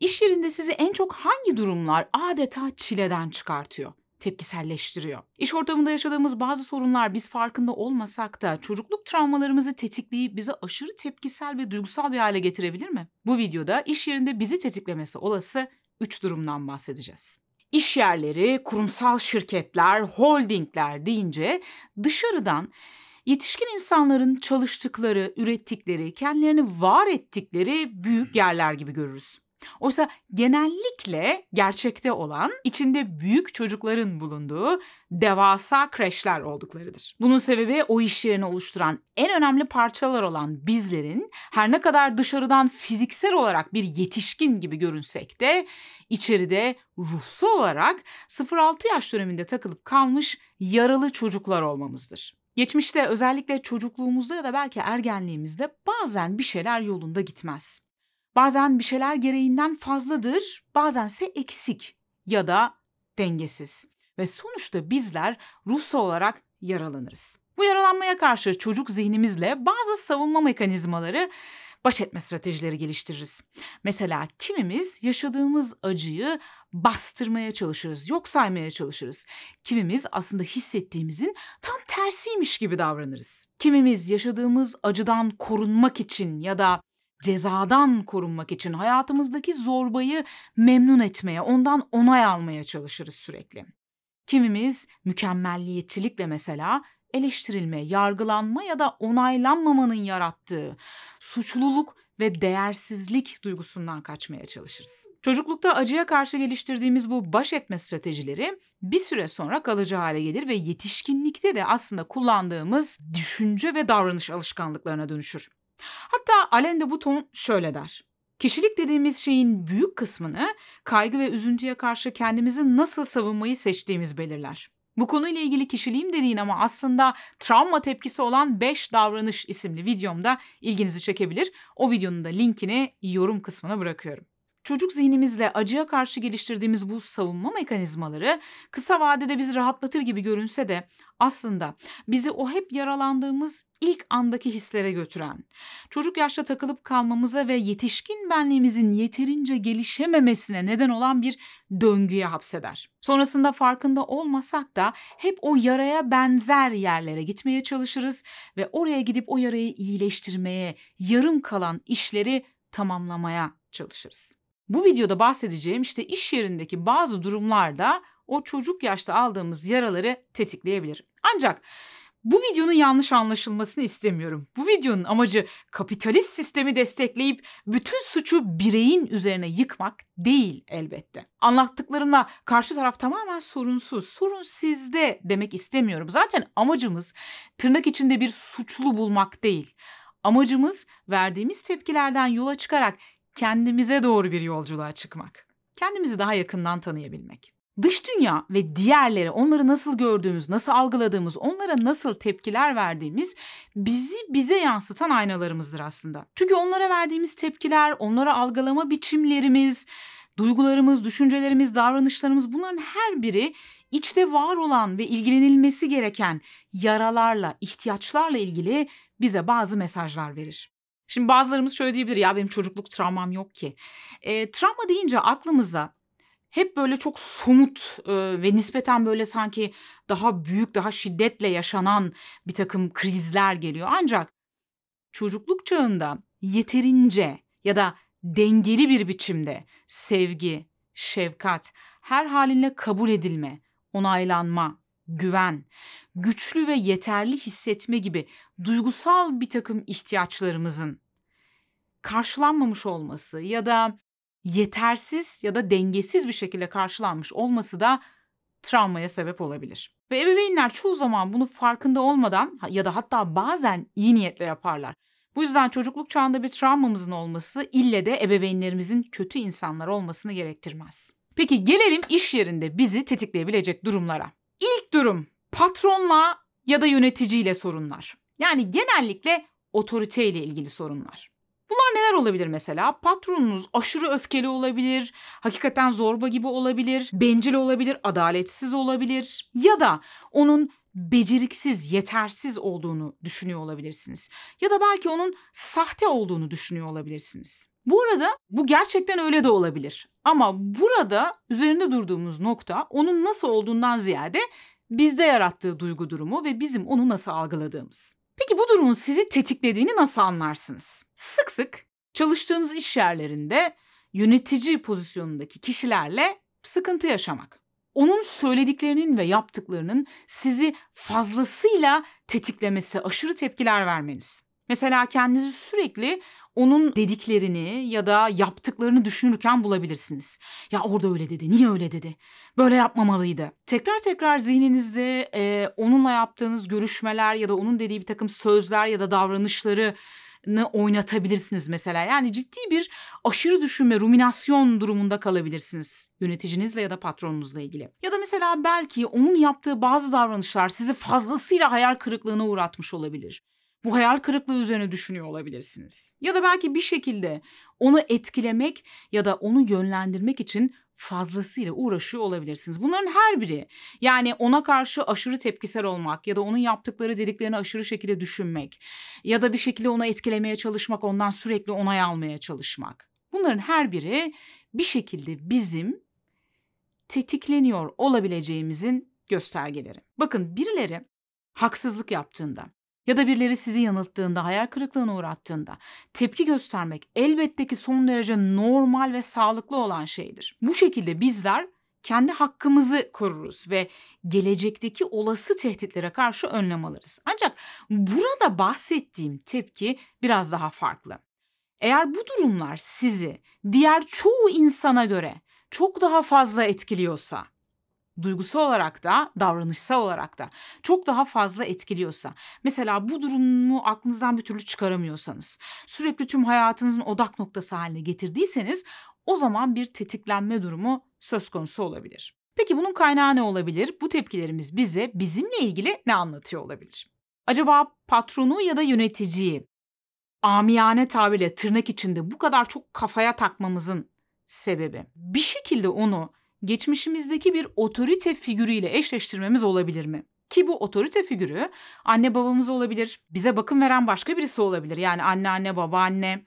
İş yerinde sizi en çok hangi durumlar adeta çileden çıkartıyor? tepkiselleştiriyor. İş ortamında yaşadığımız bazı sorunlar biz farkında olmasak da çocukluk travmalarımızı tetikleyip bizi aşırı tepkisel ve duygusal bir hale getirebilir mi? Bu videoda iş yerinde bizi tetiklemesi olası 3 durumdan bahsedeceğiz. İş yerleri, kurumsal şirketler, holdingler deyince dışarıdan yetişkin insanların çalıştıkları, ürettikleri, kendilerini var ettikleri büyük yerler gibi görürüz. Oysa genellikle gerçekte olan içinde büyük çocukların bulunduğu devasa kreşler olduklarıdır. Bunun sebebi o iş yerini oluşturan en önemli parçalar olan bizlerin her ne kadar dışarıdan fiziksel olarak bir yetişkin gibi görünsek de içeride ruhsal olarak 0-6 yaş döneminde takılıp kalmış yaralı çocuklar olmamızdır. Geçmişte özellikle çocukluğumuzda ya da belki ergenliğimizde bazen bir şeyler yolunda gitmez. Bazen bir şeyler gereğinden fazladır, bazense eksik ya da dengesiz. Ve sonuçta bizler ruhsal olarak yaralanırız. Bu yaralanmaya karşı çocuk zihnimizle bazı savunma mekanizmaları baş etme stratejileri geliştiririz. Mesela kimimiz yaşadığımız acıyı bastırmaya çalışırız, yok saymaya çalışırız. Kimimiz aslında hissettiğimizin tam tersiymiş gibi davranırız. Kimimiz yaşadığımız acıdan korunmak için ya da cezadan korunmak için hayatımızdaki zorbayı memnun etmeye, ondan onay almaya çalışırız sürekli. Kimimiz mükemmelliyetçilikle mesela eleştirilme, yargılanma ya da onaylanmamanın yarattığı suçluluk ve değersizlik duygusundan kaçmaya çalışırız. Çocuklukta acıya karşı geliştirdiğimiz bu baş etme stratejileri bir süre sonra kalıcı hale gelir ve yetişkinlikte de aslında kullandığımız düşünce ve davranış alışkanlıklarına dönüşür. Hatta Alain de Botton şöyle der. Kişilik dediğimiz şeyin büyük kısmını kaygı ve üzüntüye karşı kendimizi nasıl savunmayı seçtiğimiz belirler. Bu konuyla ilgili kişiliğim dediğin ama aslında travma tepkisi olan 5 davranış isimli videomda ilginizi çekebilir. O videonun da linkini yorum kısmına bırakıyorum. Çocuk zihnimizle acıya karşı geliştirdiğimiz bu savunma mekanizmaları kısa vadede bizi rahatlatır gibi görünse de aslında bizi o hep yaralandığımız ilk andaki hislere götüren, çocuk yaşta takılıp kalmamıza ve yetişkin benliğimizin yeterince gelişememesine neden olan bir döngüye hapseder. Sonrasında farkında olmasak da hep o yaraya benzer yerlere gitmeye çalışırız ve oraya gidip o yarayı iyileştirmeye, yarım kalan işleri tamamlamaya çalışırız. Bu videoda bahsedeceğim işte iş yerindeki bazı durumlarda o çocuk yaşta aldığımız yaraları tetikleyebilir. Ancak bu videonun yanlış anlaşılmasını istemiyorum. Bu videonun amacı kapitalist sistemi destekleyip bütün suçu bireyin üzerine yıkmak değil elbette. Anlattıklarımla karşı taraf tamamen sorunsuz, sorun sizde demek istemiyorum. Zaten amacımız tırnak içinde bir suçlu bulmak değil. Amacımız verdiğimiz tepkilerden yola çıkarak kendimize doğru bir yolculuğa çıkmak. Kendimizi daha yakından tanıyabilmek. Dış dünya ve diğerleri onları nasıl gördüğümüz, nasıl algıladığımız, onlara nasıl tepkiler verdiğimiz bizi bize yansıtan aynalarımızdır aslında. Çünkü onlara verdiğimiz tepkiler, onlara algılama biçimlerimiz, duygularımız, düşüncelerimiz, davranışlarımız bunların her biri içte var olan ve ilgilenilmesi gereken yaralarla, ihtiyaçlarla ilgili bize bazı mesajlar verir. Şimdi bazılarımız şöyle diyebilir ya benim çocukluk travmam yok ki. E, travma deyince aklımıza hep böyle çok somut e, ve nispeten böyle sanki daha büyük, daha şiddetle yaşanan bir takım krizler geliyor. Ancak çocukluk çağında yeterince ya da dengeli bir biçimde sevgi, şefkat, her halinle kabul edilme, onaylanma, güven, güçlü ve yeterli hissetme gibi duygusal bir takım ihtiyaçlarımızın karşılanmamış olması ya da yetersiz ya da dengesiz bir şekilde karşılanmış olması da travmaya sebep olabilir. Ve ebeveynler çoğu zaman bunu farkında olmadan ya da hatta bazen iyi niyetle yaparlar. Bu yüzden çocukluk çağında bir travmamızın olması ille de ebeveynlerimizin kötü insanlar olmasını gerektirmez. Peki gelelim iş yerinde bizi tetikleyebilecek durumlara. İlk durum patronla ya da yöneticiyle sorunlar. Yani genellikle otoriteyle ilgili sorunlar. Bunlar neler olabilir mesela? Patronunuz aşırı öfkeli olabilir, hakikaten zorba gibi olabilir, bencil olabilir, adaletsiz olabilir ya da onun beceriksiz, yetersiz olduğunu düşünüyor olabilirsiniz. Ya da belki onun sahte olduğunu düşünüyor olabilirsiniz. Bu arada bu gerçekten öyle de olabilir. Ama burada üzerinde durduğumuz nokta onun nasıl olduğundan ziyade bizde yarattığı duygu durumu ve bizim onu nasıl algıladığımız. Peki bu durumun sizi tetiklediğini nasıl anlarsınız? Sık sık çalıştığınız iş yerlerinde yönetici pozisyonundaki kişilerle sıkıntı yaşamak. Onun söylediklerinin ve yaptıklarının sizi fazlasıyla tetiklemesi, aşırı tepkiler vermeniz. Mesela kendinizi sürekli onun dediklerini ya da yaptıklarını düşünürken bulabilirsiniz. Ya orada öyle dedi, niye öyle dedi? Böyle yapmamalıydı. Tekrar tekrar zihninizde e, onunla yaptığınız görüşmeler ya da onun dediği bir takım sözler ya da davranışları oynatabilirsiniz mesela. Yani ciddi bir aşırı düşünme, ruminasyon durumunda kalabilirsiniz yöneticinizle ya da patronunuzla ilgili. Ya da mesela belki onun yaptığı bazı davranışlar sizi fazlasıyla hayal kırıklığına uğratmış olabilir. Bu hayal kırıklığı üzerine düşünüyor olabilirsiniz. Ya da belki bir şekilde onu etkilemek ya da onu yönlendirmek için fazlasıyla uğraşıyor olabilirsiniz. Bunların her biri yani ona karşı aşırı tepkisel olmak ya da onun yaptıkları dediklerini aşırı şekilde düşünmek ya da bir şekilde onu etkilemeye çalışmak, ondan sürekli onay almaya çalışmak. Bunların her biri bir şekilde bizim tetikleniyor olabileceğimizin göstergeleri. Bakın birileri haksızlık yaptığında ya da birileri sizi yanılttığında, hayal kırıklığına uğrattığında tepki göstermek elbette ki son derece normal ve sağlıklı olan şeydir. Bu şekilde bizler kendi hakkımızı koruruz ve gelecekteki olası tehditlere karşı önlem alırız. Ancak burada bahsettiğim tepki biraz daha farklı. Eğer bu durumlar sizi diğer çoğu insana göre çok daha fazla etkiliyorsa duygusal olarak da davranışsal olarak da çok daha fazla etkiliyorsa mesela bu durumu aklınızdan bir türlü çıkaramıyorsanız sürekli tüm hayatınızın odak noktası haline getirdiyseniz o zaman bir tetiklenme durumu söz konusu olabilir. Peki bunun kaynağı ne olabilir? Bu tepkilerimiz bize bizimle ilgili ne anlatıyor olabilir? Acaba patronu ya da yöneticiyi amiyane tabirle tırnak içinde bu kadar çok kafaya takmamızın sebebi bir şekilde onu geçmişimizdeki bir otorite figürüyle eşleştirmemiz olabilir mi? Ki bu otorite figürü anne babamız olabilir, bize bakım veren başka birisi olabilir. Yani anneanne, babaanne,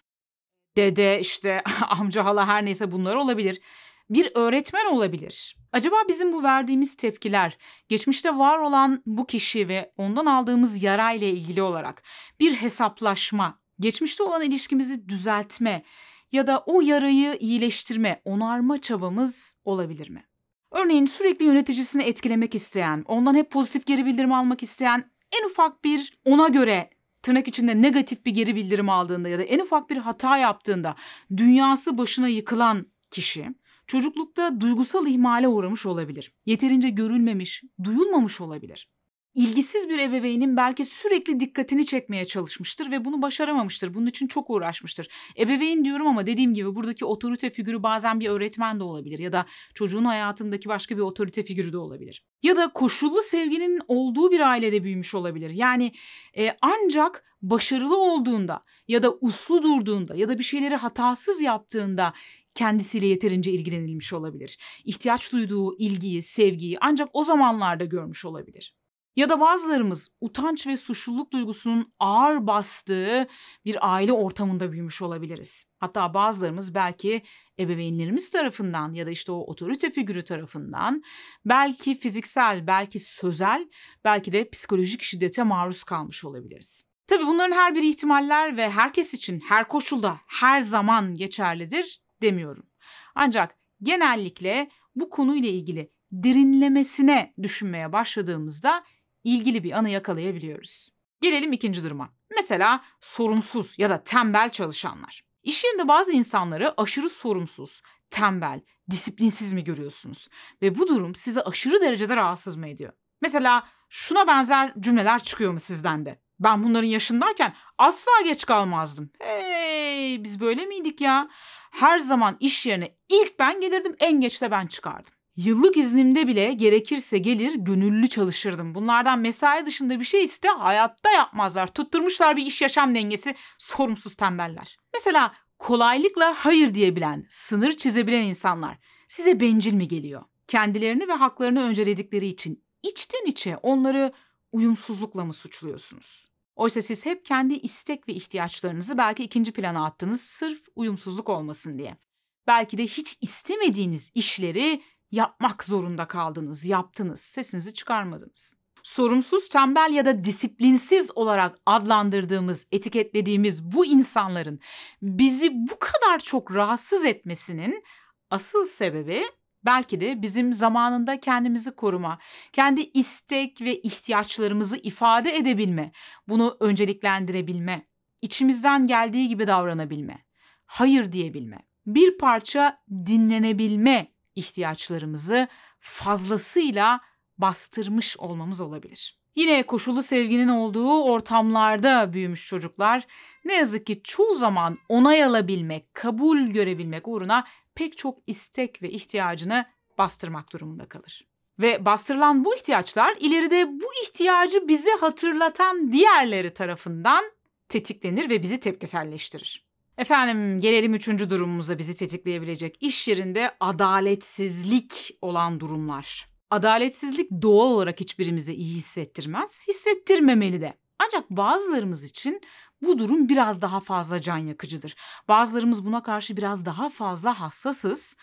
dede, işte amca, hala her neyse bunlar olabilir. Bir öğretmen olabilir. Acaba bizim bu verdiğimiz tepkiler geçmişte var olan bu kişi ve ondan aldığımız yara ile ilgili olarak bir hesaplaşma, geçmişte olan ilişkimizi düzeltme, ya da o yarayı iyileştirme, onarma çabamız olabilir mi? Örneğin sürekli yöneticisini etkilemek isteyen, ondan hep pozitif geri bildirim almak isteyen, en ufak bir ona göre tırnak içinde negatif bir geri bildirim aldığında ya da en ufak bir hata yaptığında dünyası başına yıkılan kişi çocuklukta duygusal ihmale uğramış olabilir. Yeterince görülmemiş, duyulmamış olabilir ilgisiz bir ebeveynin belki sürekli dikkatini çekmeye çalışmıştır ve bunu başaramamıştır. Bunun için çok uğraşmıştır. Ebeveyn diyorum ama dediğim gibi buradaki otorite figürü bazen bir öğretmen de olabilir ya da çocuğun hayatındaki başka bir otorite figürü de olabilir. Ya da koşullu sevginin olduğu bir ailede büyümüş olabilir. Yani e, ancak başarılı olduğunda ya da uslu durduğunda ya da bir şeyleri hatasız yaptığında kendisiyle yeterince ilgilenilmiş olabilir. İhtiyaç duyduğu ilgiyi, sevgiyi ancak o zamanlarda görmüş olabilir. Ya da bazılarımız utanç ve suçluluk duygusunun ağır bastığı bir aile ortamında büyümüş olabiliriz. Hatta bazılarımız belki ebeveynlerimiz tarafından ya da işte o otorite figürü tarafından belki fiziksel, belki sözel, belki de psikolojik şiddete maruz kalmış olabiliriz. Tabii bunların her bir ihtimaller ve herkes için her koşulda her zaman geçerlidir demiyorum. Ancak genellikle bu konuyla ilgili derinlemesine düşünmeye başladığımızda ilgili bir anı yakalayabiliyoruz. Gelelim ikinci duruma. Mesela sorumsuz ya da tembel çalışanlar. İş yerinde bazı insanları aşırı sorumsuz, tembel, disiplinsiz mi görüyorsunuz? Ve bu durum sizi aşırı derecede rahatsız mı ediyor? Mesela şuna benzer cümleler çıkıyor mu sizden de? Ben bunların yaşındayken asla geç kalmazdım. Hey biz böyle miydik ya? Her zaman iş yerine ilk ben gelirdim en geç de ben çıkardım. Yıllık iznimde bile gerekirse gelir gönüllü çalışırdım. Bunlardan mesai dışında bir şey iste hayatta yapmazlar. Tutturmuşlar bir iş yaşam dengesi sorumsuz tembeller. Mesela kolaylıkla hayır diyebilen, sınır çizebilen insanlar size bencil mi geliyor? Kendilerini ve haklarını önceledikleri için içten içe onları uyumsuzlukla mı suçluyorsunuz? Oysa siz hep kendi istek ve ihtiyaçlarınızı belki ikinci plana attınız sırf uyumsuzluk olmasın diye. Belki de hiç istemediğiniz işleri yapmak zorunda kaldınız, yaptınız, sesinizi çıkarmadınız. Sorumsuz, tembel ya da disiplinsiz olarak adlandırdığımız, etiketlediğimiz bu insanların bizi bu kadar çok rahatsız etmesinin asıl sebebi belki de bizim zamanında kendimizi koruma, kendi istek ve ihtiyaçlarımızı ifade edebilme, bunu önceliklendirebilme, içimizden geldiği gibi davranabilme, hayır diyebilme, bir parça dinlenebilme ihtiyaçlarımızı fazlasıyla bastırmış olmamız olabilir. Yine koşullu sevginin olduğu ortamlarda büyümüş çocuklar ne yazık ki çoğu zaman onay alabilmek, kabul görebilmek uğruna pek çok istek ve ihtiyacını bastırmak durumunda kalır. Ve bastırılan bu ihtiyaçlar ileride bu ihtiyacı bize hatırlatan diğerleri tarafından tetiklenir ve bizi tepkiselleştirir. Efendim gelelim üçüncü durumumuza bizi tetikleyebilecek iş yerinde adaletsizlik olan durumlar. Adaletsizlik doğal olarak hiçbirimize iyi hissettirmez, hissettirmemeli de. Ancak bazılarımız için bu durum biraz daha fazla can yakıcıdır. Bazılarımız buna karşı biraz daha fazla hassasız.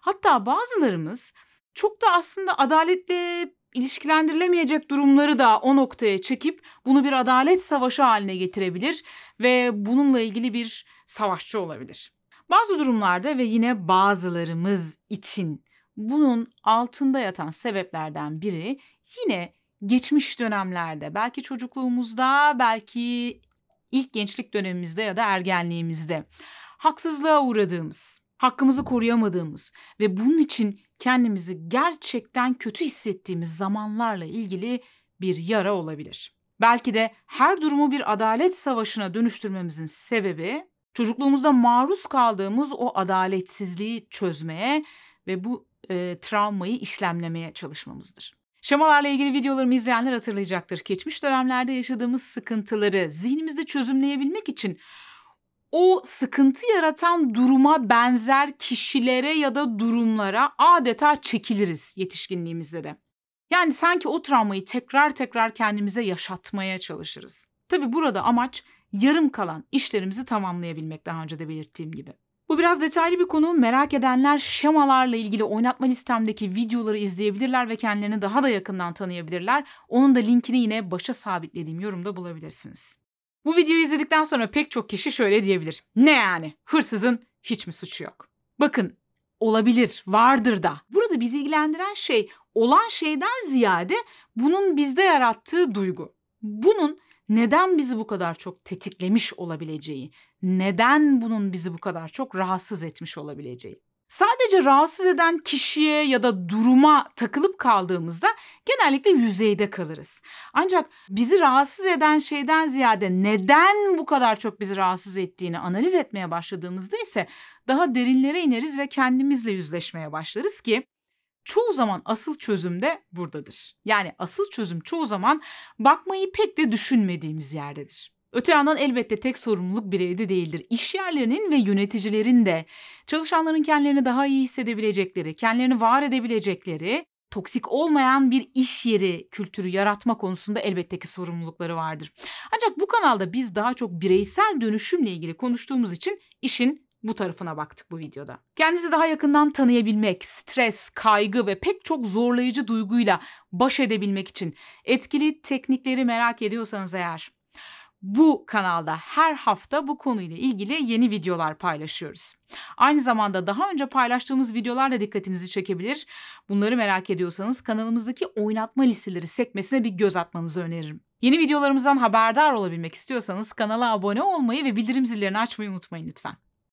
Hatta bazılarımız çok da aslında adaletle ilişkilendirilemeyecek durumları da o noktaya çekip bunu bir adalet savaşı haline getirebilir ve bununla ilgili bir savaşçı olabilir. Bazı durumlarda ve yine bazılarımız için bunun altında yatan sebeplerden biri yine geçmiş dönemlerde, belki çocukluğumuzda, belki ilk gençlik dönemimizde ya da ergenliğimizde haksızlığa uğradığımız, hakkımızı koruyamadığımız ve bunun için kendimizi gerçekten kötü hissettiğimiz zamanlarla ilgili bir yara olabilir. Belki de her durumu bir adalet savaşına dönüştürmemizin sebebi çocukluğumuzda maruz kaldığımız o adaletsizliği çözmeye ve bu e, travmayı işlemlemeye çalışmamızdır. Şemalarla ilgili videolarımı izleyenler hatırlayacaktır. Geçmiş dönemlerde yaşadığımız sıkıntıları zihnimizde çözümleyebilmek için o sıkıntı yaratan duruma benzer kişilere ya da durumlara adeta çekiliriz yetişkinliğimizde de. Yani sanki o travmayı tekrar tekrar kendimize yaşatmaya çalışırız. Tabi burada amaç yarım kalan işlerimizi tamamlayabilmek daha önce de belirttiğim gibi. Bu biraz detaylı bir konu. Merak edenler şemalarla ilgili oynatma listemdeki videoları izleyebilirler ve kendilerini daha da yakından tanıyabilirler. Onun da linkini yine başa sabitlediğim yorumda bulabilirsiniz. Bu videoyu izledikten sonra pek çok kişi şöyle diyebilir. Ne yani? Hırsızın hiç mi suçu yok? Bakın olabilir, vardır da. Burada bizi ilgilendiren şey olan şeyden ziyade bunun bizde yarattığı duygu. Bunun neden bizi bu kadar çok tetiklemiş olabileceği, neden bunun bizi bu kadar çok rahatsız etmiş olabileceği. Sadece rahatsız eden kişiye ya da duruma takılıp kaldığımızda genellikle yüzeyde kalırız. Ancak bizi rahatsız eden şeyden ziyade neden bu kadar çok bizi rahatsız ettiğini analiz etmeye başladığımızda ise daha derinlere ineriz ve kendimizle yüzleşmeye başlarız ki çoğu zaman asıl çözüm de buradadır. Yani asıl çözüm çoğu zaman bakmayı pek de düşünmediğimiz yerdedir. Öte yandan elbette tek sorumluluk bireyde değildir. İş yerlerinin ve yöneticilerin de çalışanların kendilerini daha iyi hissedebilecekleri, kendilerini var edebilecekleri, toksik olmayan bir iş yeri kültürü yaratma konusunda elbette ki sorumlulukları vardır. Ancak bu kanalda biz daha çok bireysel dönüşümle ilgili konuştuğumuz için işin bu tarafına baktık bu videoda. Kendinizi daha yakından tanıyabilmek, stres, kaygı ve pek çok zorlayıcı duyguyla baş edebilmek için etkili teknikleri merak ediyorsanız eğer bu kanalda her hafta bu konuyla ilgili yeni videolar paylaşıyoruz. Aynı zamanda daha önce paylaştığımız videolarla dikkatinizi çekebilir. Bunları merak ediyorsanız kanalımızdaki oynatma listeleri sekmesine bir göz atmanızı öneririm. Yeni videolarımızdan haberdar olabilmek istiyorsanız kanala abone olmayı ve bildirim zillerini açmayı unutmayın lütfen.